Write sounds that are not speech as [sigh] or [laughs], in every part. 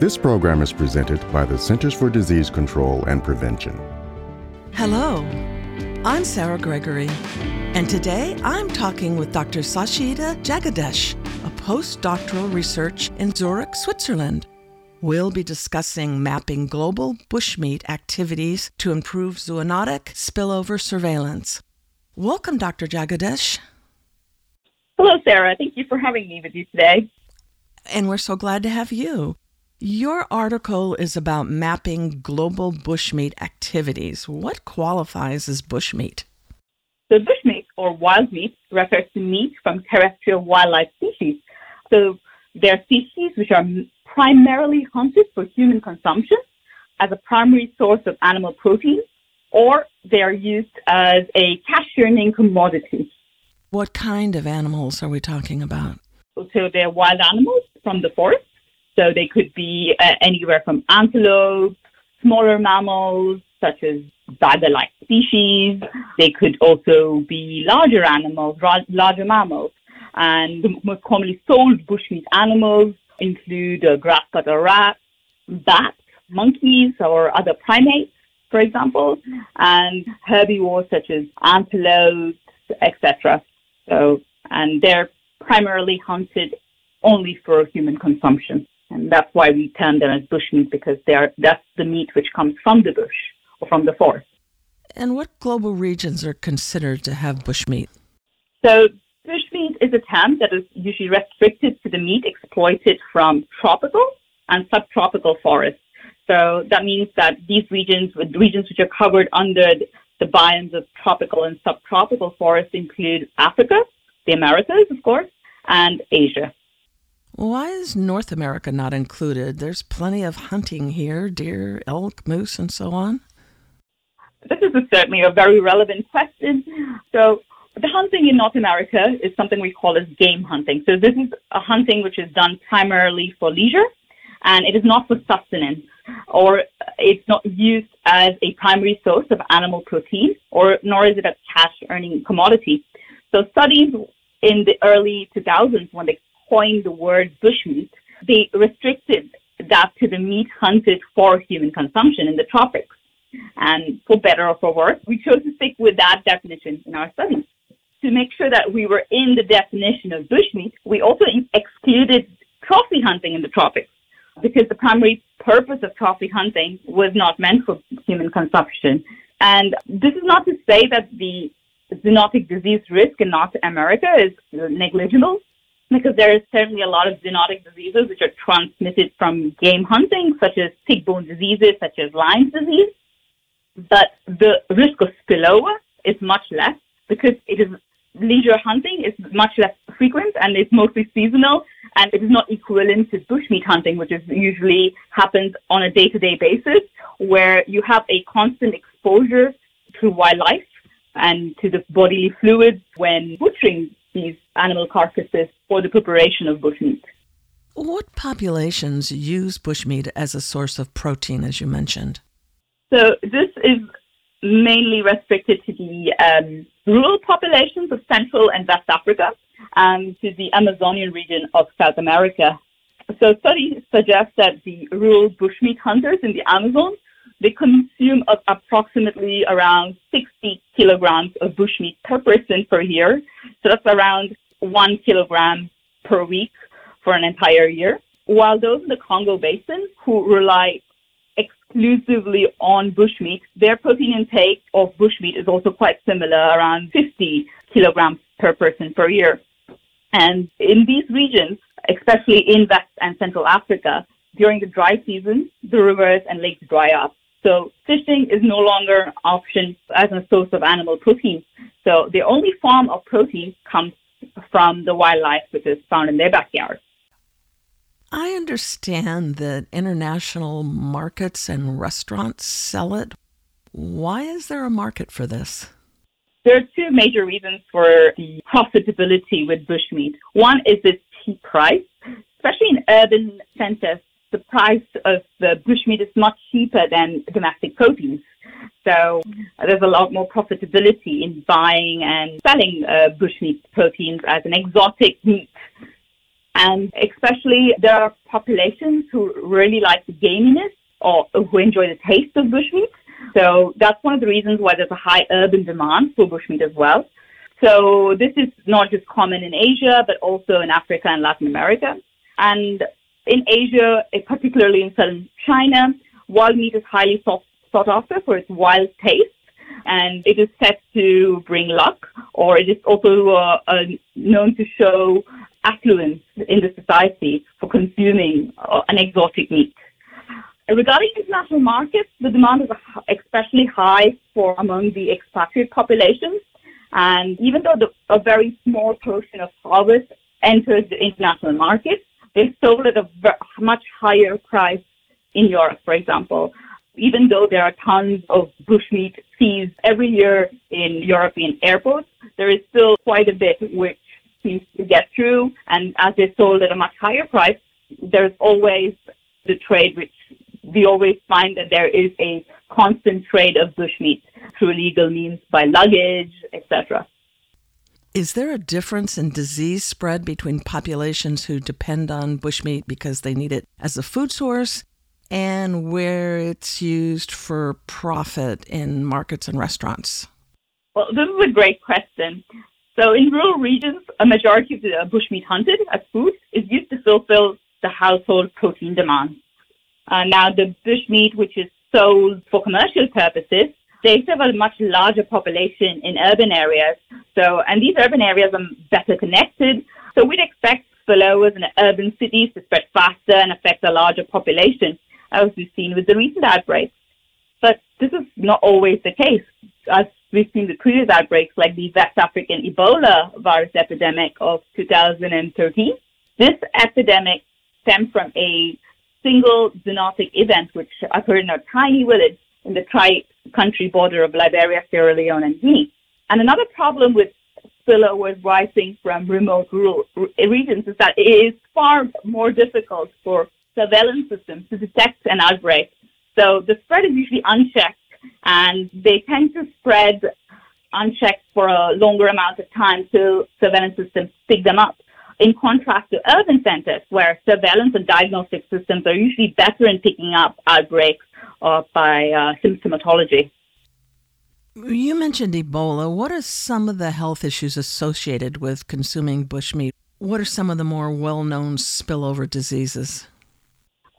This program is presented by the Centers for Disease Control and Prevention. Hello, I'm Sarah Gregory, and today I'm talking with Dr. Soushieta Jagadesh, a postdoctoral research in Zurich, Switzerland. We'll be discussing mapping global bushmeat activities to improve zoonotic spillover surveillance. Welcome, Dr. Jagadesh. Hello, Sarah. Thank you for having me with you today. And we're so glad to have you. Your article is about mapping global bushmeat activities. What qualifies as bushmeat? So, bushmeat or wild meat refers to meat from terrestrial wildlife species. So, they're species which are primarily hunted for human consumption as a primary source of animal protein, or they are used as a cash earning commodity. What kind of animals are we talking about? So, they're wild animals from the forest so they could be uh, anywhere from antelope, smaller mammals such as badger-like species. They could also be larger animals, larger mammals. And the most commonly sold bushmeat animals include uh, grasscutter rats, bats, monkeys, or other primates, for example, and herbivores such as antelopes, etc. So, and they're primarily hunted only for human consumption. And that's why we term them as bushmeat because they are, that's the meat which comes from the bush or from the forest. And what global regions are considered to have bushmeat? So, bushmeat is a term that is usually restricted to the meat exploited from tropical and subtropical forests. So that means that these regions, regions which are covered under the biomes of tropical and subtropical forests include Africa, the Americas, of course, and Asia. Why is North America not included? There's plenty of hunting here deer, elk, moose, and so on. This is certainly a very relevant question. So, the hunting in North America is something we call as game hunting. So, this is a hunting which is done primarily for leisure and it is not for sustenance or it's not used as a primary source of animal protein or nor is it a cash earning commodity. So, studies in the early 2000s when they coined the word bushmeat, they restricted that to the meat hunted for human consumption in the tropics. And for better or for worse, we chose to stick with that definition in our studies. To make sure that we were in the definition of bushmeat, we also excluded trophy hunting in the tropics because the primary purpose of trophy hunting was not meant for human consumption. And this is not to say that the zoonotic disease risk in North America is negligible because there is certainly a lot of zoonotic diseases which are transmitted from game hunting, such as tick-borne diseases, such as Lyme's disease. But the risk of spillover is much less because it is leisure hunting is much less frequent and it's mostly seasonal and it is not equivalent to bushmeat hunting, which is usually happens on a day-to-day basis where you have a constant exposure to wildlife and to the bodily fluids when butchering these animal carcasses for the preparation of bushmeat. What populations use bushmeat as a source of protein, as you mentioned? So, this is mainly restricted to the um, rural populations of Central and West Africa and to the Amazonian region of South America. So, studies suggest that the rural bushmeat hunters in the Amazon they consume approximately around 60 kilograms of bushmeat per person per year. So that's around one kilogram per week for an entire year. While those in the Congo Basin who rely exclusively on bushmeat, their protein intake of bushmeat is also quite similar, around 50 kilograms per person per year. And in these regions, especially in West and Central Africa, during the dry season, the rivers and lakes dry up. So fishing is no longer an option as a source of animal protein. So the only form of protein comes from the wildlife which is found in their backyard. I understand that international markets and restaurants sell it. Why is there a market for this? There are two major reasons for the profitability with bushmeat. One is its cheap price, especially in urban centers the price of the bushmeat is much cheaper than domestic proteins. So uh, there's a lot more profitability in buying and selling uh, bushmeat proteins as an exotic meat. And especially there are populations who really like the gaminess or who enjoy the taste of bushmeat. So that's one of the reasons why there's a high urban demand for bushmeat as well. So this is not just common in Asia, but also in Africa and Latin America. And in Asia, particularly in southern China, wild meat is highly sought, sought after for its wild taste. And it is said to bring luck, or it is also uh, uh, known to show affluence in the society for consuming uh, an exotic meat. Regarding international markets, the demand is especially high for among the expatriate populations. And even though the, a very small portion of harvest enters the international market, they're sold at a much higher price in Europe, for example. Even though there are tons of bushmeat seized every year in European airports, there is still quite a bit which seems to get through. And as they're sold at a much higher price, there's always the trade which we always find that there is a constant trade of bushmeat through legal means by luggage, etc. Is there a difference in disease spread between populations who depend on bushmeat because they need it as a food source and where it's used for profit in markets and restaurants? Well, this is a great question. So, in rural regions, a majority of the bushmeat hunted as food is used to fulfill the household protein demand. Uh, now, the bushmeat, which is sold for commercial purposes, they serve a much larger population in urban areas. So, and these urban areas are better connected. So we'd expect spillovers in urban cities to spread faster and affect a larger population, as we've seen with the recent outbreaks. But this is not always the case. As we've seen with previous outbreaks, like the West African Ebola virus epidemic of 2013, this epidemic stemmed from a single zoonotic event which occurred in a tiny village in the tri-country border of Liberia, Sierra Leone, and Guinea. And another problem with spillovers rising from remote rural regions is that it is far more difficult for surveillance systems to detect an outbreak. So the spread is usually unchecked, and they tend to spread unchecked for a longer amount of time till surveillance systems pick them up in contrast to urban centers where surveillance and diagnostic systems are usually better in picking up outbreaks uh, by uh, symptomatology. You mentioned Ebola. What are some of the health issues associated with consuming bushmeat? What are some of the more well known spillover diseases?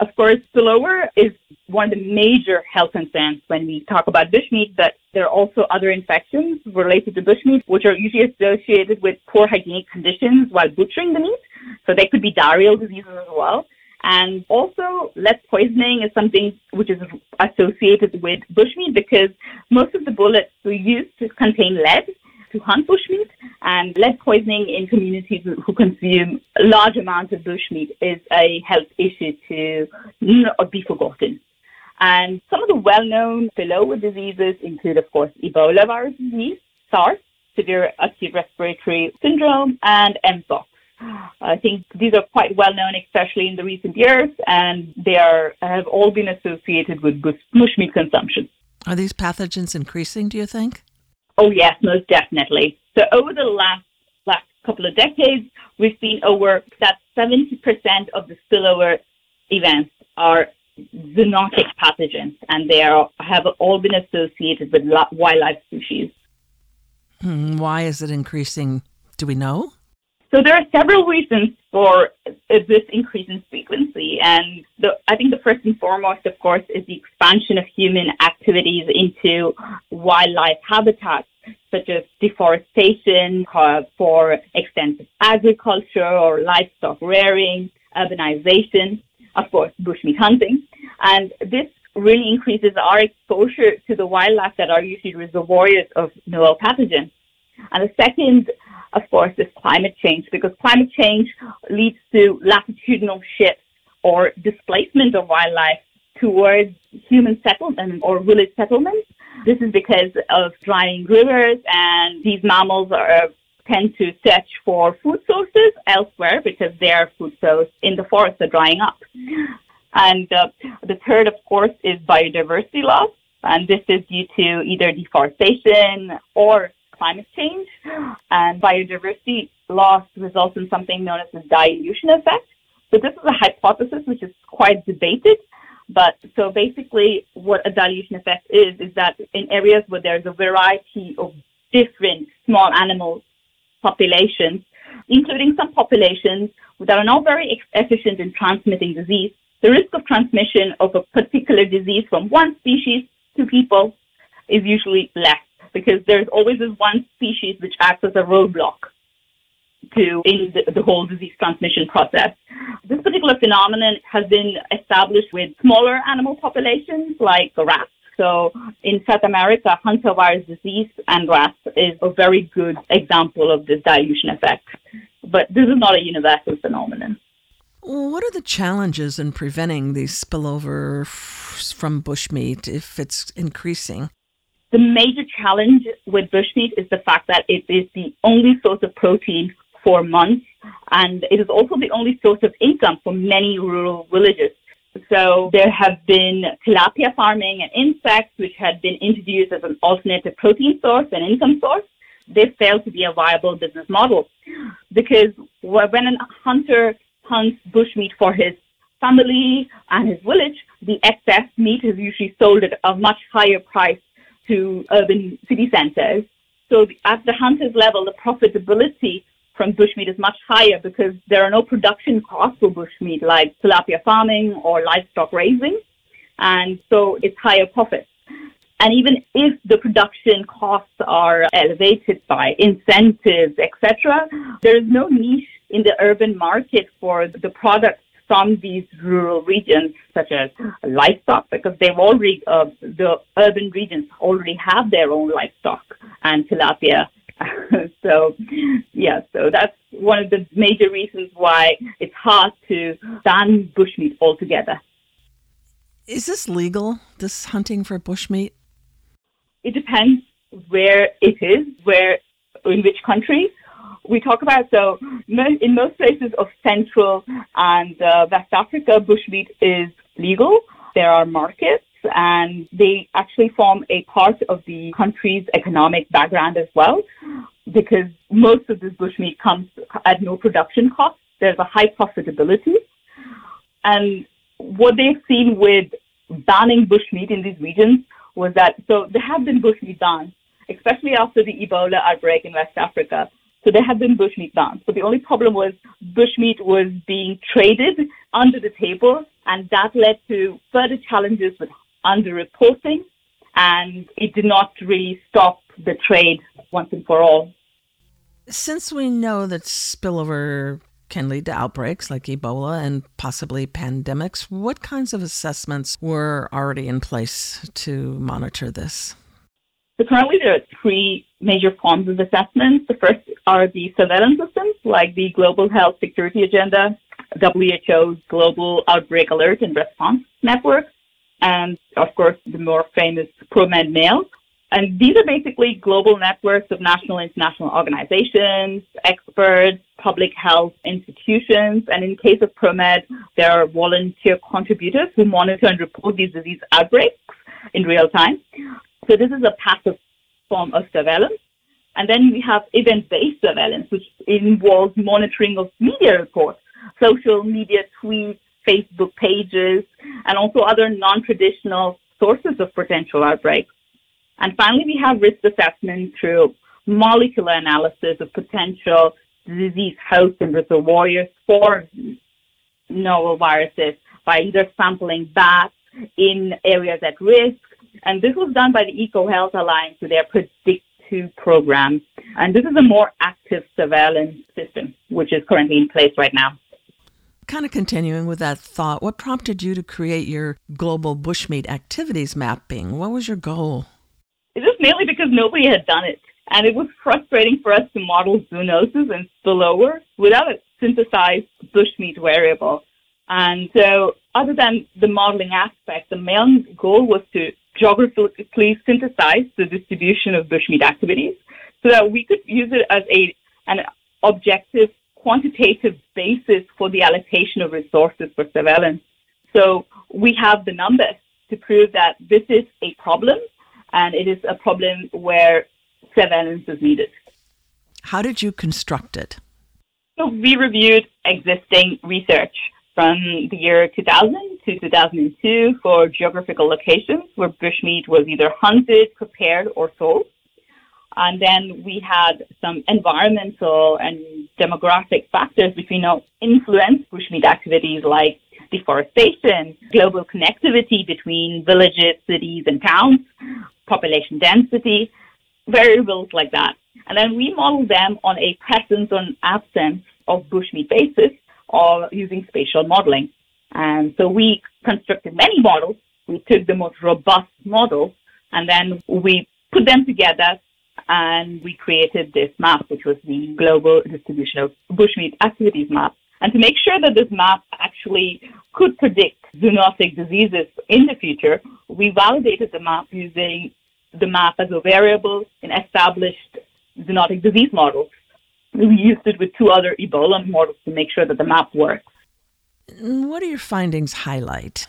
Of course, spillover is one of the major health concerns when we talk about bushmeat, but there are also other infections related to bushmeat, which are usually associated with poor hygienic conditions while butchering the meat. So they could be diarrheal diseases as well. And also, lead poisoning is something which is associated with bushmeat because most of the bullets we use to contain lead to hunt bushmeat, and lead poisoning in communities who consume large amounts of bushmeat is a health issue to not be forgotten. And some of the well-known spillover diseases include, of course, Ebola virus disease, SARS, severe acute respiratory syndrome, and Mpox. I think these are quite well known, especially in the recent years, and they are have all been associated with bushmeat consumption. Are these pathogens increasing? Do you think? Oh yes, most definitely. So over the last last couple of decades, we've seen over that seventy percent of the spillover events are zoonotic pathogens, and they are, have all been associated with wildlife species. Hmm, why is it increasing? Do we know? So there are several reasons for this increase in frequency, and the, I think the first and foremost, of course, is the expansion of human activities into wildlife habitats, such as deforestation uh, for extensive agriculture or livestock rearing, urbanization, of course, bushmeat hunting, and this really increases our exposure to the wildlife that are usually reservoirs of novel pathogens. And the second of course, is climate change because climate change leads to latitudinal shifts or displacement of wildlife towards human settlement or village settlements. This is because of drying rivers and these mammals are tend to search for food sources elsewhere because their food sources in the forest are drying up. And uh, the third, of course, is biodiversity loss. And this is due to either deforestation or climate change, and biodiversity loss results in something known as the dilution effect. So this is a hypothesis which is quite debated. But so basically, what a dilution effect is, is that in areas where there's a variety of different small animal populations, including some populations that are not very efficient in transmitting disease, the risk of transmission of a particular disease from one species to people is usually less because there's always this one species which acts as a roadblock to in the, the, whole disease transmission process. This particular phenomenon has been established with smaller animal populations like rats. So in South America, hantavirus disease and rats is a very good example of this dilution effect. But this is not a universal phenomenon. What are the challenges in preventing the spillover from bushmeat if it's increasing? The major challenge with bushmeat is the fact that it is the only source of protein for months, and it is also the only source of income for many rural villages. So there have been tilapia farming and insects, which had been introduced as an alternative protein source and income source. They failed to be a viable business model because when a hunter hunts bushmeat for his family and his village, the excess meat is usually sold at a much higher price to urban city centers. So at the hunter's level, the profitability from bushmeat is much higher because there are no production costs for bushmeat like tilapia farming or livestock raising. And so it's higher profits. And even if the production costs are elevated by incentives, etc., there is no niche in the urban market for the products from these rural regions, such as livestock, because they've already, uh, the urban regions already have their own livestock and tilapia. [laughs] so, yeah, so that's one of the major reasons why it's hard to ban bushmeat altogether. Is this legal, this hunting for bushmeat? It depends where it is, where, in which country we talk about so in most places of Central and uh, West Africa, bushmeat is legal. There are markets and they actually form a part of the country's economic background as well because most of this bushmeat comes at no production cost. There's a high profitability. And what they've seen with banning bushmeat in these regions was that, so there have been bushmeat bans, especially after the Ebola outbreak in West Africa. So there have been bushmeat bans. But the only problem was bushmeat was being traded under the table, and that led to further challenges with underreporting, and it did not really stop the trade once and for all. Since we know that spillover can lead to outbreaks like Ebola and possibly pandemics, what kinds of assessments were already in place to monitor this? So currently there are three major forms of assessments. The first are the surveillance systems like the Global Health Security Agenda, WHO's Global Outbreak Alert and Response Network, and of course the more famous ProMed Mail. And these are basically global networks of national and international organizations, experts, public health institutions, and in case of ProMed, there are volunteer contributors who monitor and report these disease outbreaks in real time. So this is a passive form of surveillance. And then we have event-based surveillance, which involves monitoring of media reports, social media tweets, Facebook pages, and also other non-traditional sources of potential outbreaks. And finally, we have risk assessment through molecular analysis of potential disease hosts and reservoirs for novel viruses by either sampling bats in areas at risk and this was done by the EcoHealth Alliance with their Predict2 program. And this is a more active surveillance system, which is currently in place right now. Kind of continuing with that thought, what prompted you to create your global bushmeat activities mapping? What was your goal? It was mainly because nobody had done it. And it was frustrating for us to model zoonosis and spillover without a synthesized bushmeat variable. And so, other than the modeling aspect, the main goal was to geographically synthesize the distribution of bushmeat activities so that we could use it as a an objective quantitative basis for the allocation of resources for surveillance. So we have the numbers to prove that this is a problem and it is a problem where surveillance is needed. How did you construct it? So we reviewed existing research from the year 2000 to 2002 for geographical locations where bushmeat was either hunted, prepared, or sold. And then we had some environmental and demographic factors which we know influence bushmeat activities like deforestation, global connectivity between villages, cities, and towns, population density, variables like that. And then we model them on a presence or absence of bushmeat basis or using spatial modeling. And so we constructed many models. We took the most robust model and then we put them together and we created this map, which was the global distribution of bushmeat activities map. And to make sure that this map actually could predict zoonotic diseases in the future, we validated the map using the map as a variable in established zoonotic disease models. We used it with two other Ebola models to make sure that the map works. What do your findings highlight?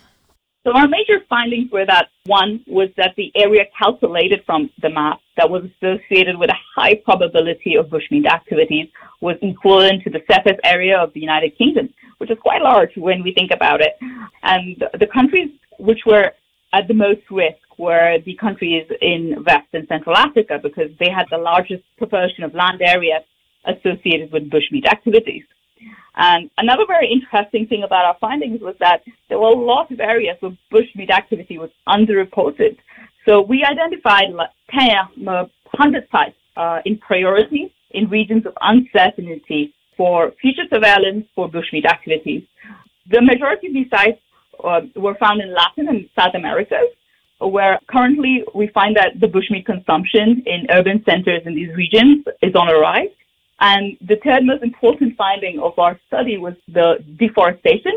So our major findings were that one was that the area calculated from the map that was associated with a high probability of bushmeat activities was equivalent to the surface area of the United Kingdom, which is quite large when we think about it. And the countries which were at the most risk were the countries in West and Central Africa because they had the largest proportion of land area associated with bushmeat activities. And another very interesting thing about our findings was that there were a lot of areas where bushmeat activity was underreported. So we identified 10, 100 sites uh, in priority in regions of uncertainty for future surveillance for bushmeat activities. The majority of these sites uh, were found in Latin and South America, where currently we find that the bushmeat consumption in urban centers in these regions is on a rise. And the third most important finding of our study was the deforestation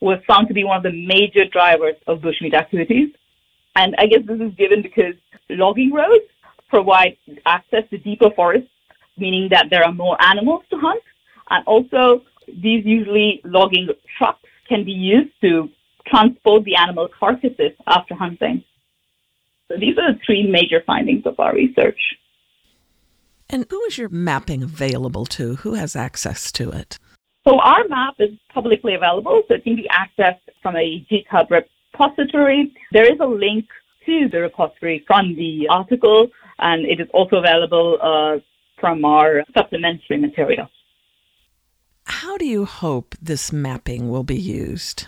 was found to be one of the major drivers of bushmeat activities. And I guess this is given because logging roads provide access to deeper forests, meaning that there are more animals to hunt. And also, these usually logging trucks can be used to transport the animal carcasses after hunting. So these are the three major findings of our research. And who is your mapping available to? Who has access to it? So our map is publicly available, so it can be accessed from a GitHub repository. There is a link to the repository from the article, and it is also available uh, from our supplementary material. How do you hope this mapping will be used?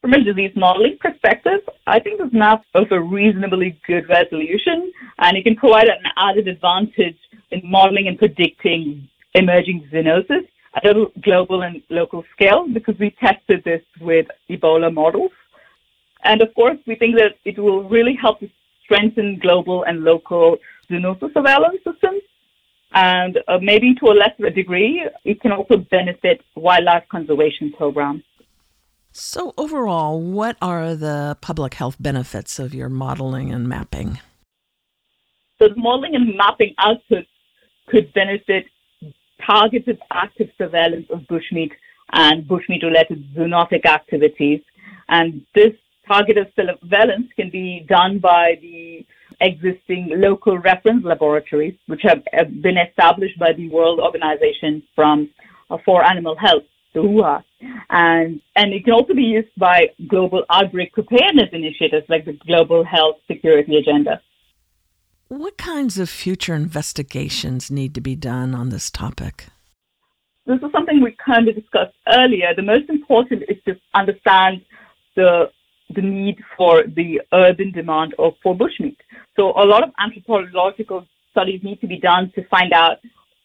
From a disease modeling perspective, I think this map is a reasonably good resolution, and it can provide an added advantage in modeling and predicting emerging zoonosis at a global and local scale because we tested this with Ebola models. And of course, we think that it will really help to strengthen global and local zoonosis surveillance systems. And uh, maybe to a lesser degree, it can also benefit wildlife conservation programs. So, overall, what are the public health benefits of your modeling and mapping? The modeling and mapping outputs could benefit targeted active surveillance of bushmeat and bushmeat related zoonotic activities. And this targeted surveillance can be done by the existing local reference laboratories, which have been established by the World Organization from, uh, for Animal Health, WHA. And, and it can also be used by global outbreak preparedness initiatives like the Global Health Security Agenda. What kinds of future investigations need to be done on this topic? This is something we kind of discussed earlier. The most important is to understand the the need for the urban demand of for bushmeat. So a lot of anthropological studies need to be done to find out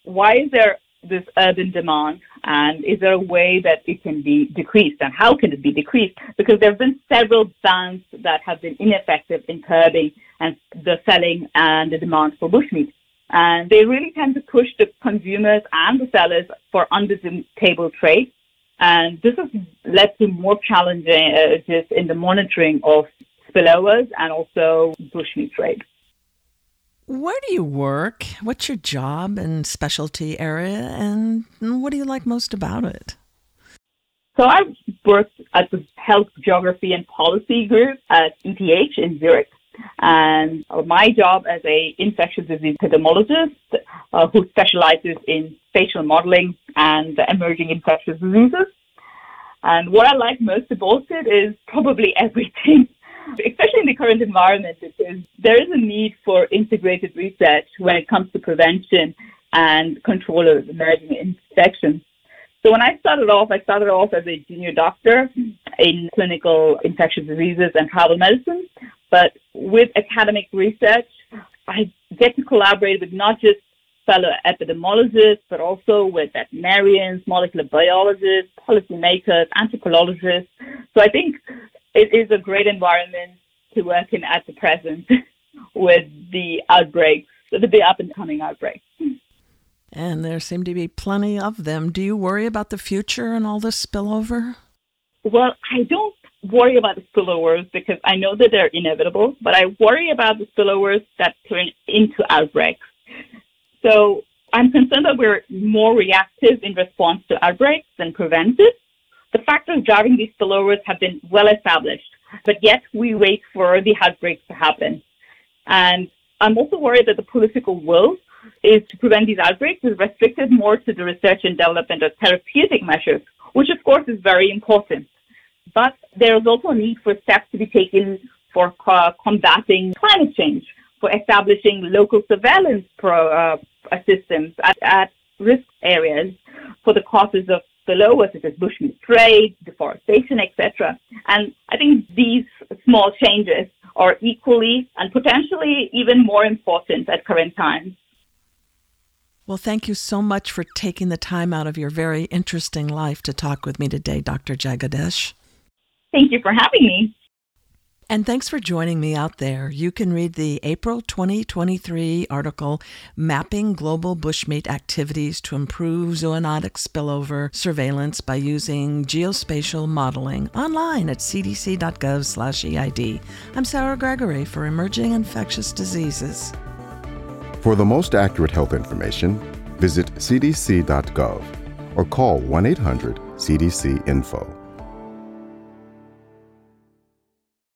why is there this urban demand and is there a way that it can be decreased and how can it be decreased? Because there have been several bans that have been ineffective in curbing and the selling and the demand for bushmeat. And they really tend to push the consumers and the sellers for under the table trade. And this has led to more challenges in the monitoring of spillovers and also bushmeat trade. Where do you work? What's your job and specialty area? And what do you like most about it? So I worked at the Health Geography and Policy Group at ETH in Zurich. And my job as a infectious disease epidemiologist uh, who specializes in spatial modeling and emerging infectious diseases. And what I like most about it is probably [laughs] everything, especially in the current environment, because there is a need for integrated research when it comes to prevention and control of emerging infections. So when I started off, I started off as a junior doctor in clinical infectious diseases and travel medicine. But with academic research, I get to collaborate with not just fellow epidemiologists, but also with veterinarians, molecular biologists, policymakers, anthropologists. So I think it is a great environment to work in at the present [laughs] with the outbreaks, the up and coming outbreaks. And there seem to be plenty of them. Do you worry about the future and all this spillover? Well, I don't worry about the spillovers because I know that they're inevitable, but I worry about the spillovers that turn into outbreaks. So I'm concerned that we're more reactive in response to outbreaks than preventive. The factors driving these spillovers have been well established, but yet we wait for the outbreaks to happen. And I'm also worried that the political will is to prevent these outbreaks is restricted more to the research and development of therapeutic measures, which of course is very important. But there is also a need for steps to be taken for combating climate change, for establishing local surveillance pro, uh, systems at, at risk areas for the causes of spillover, such as bushmeat trade, deforestation, etc. And I think these small changes are equally and potentially even more important at current times. Well, thank you so much for taking the time out of your very interesting life to talk with me today, Dr. Jagadesh. Thank you for having me. And thanks for joining me out there. You can read the April 2023 article, Mapping Global Bushmeat Activities to Improve Zoonotic Spillover Surveillance by Using Geospatial Modeling, online at cdc.gov slash EID. I'm Sarah Gregory for Emerging Infectious Diseases. For the most accurate health information, visit cdc.gov or call 1 800 CDC Info.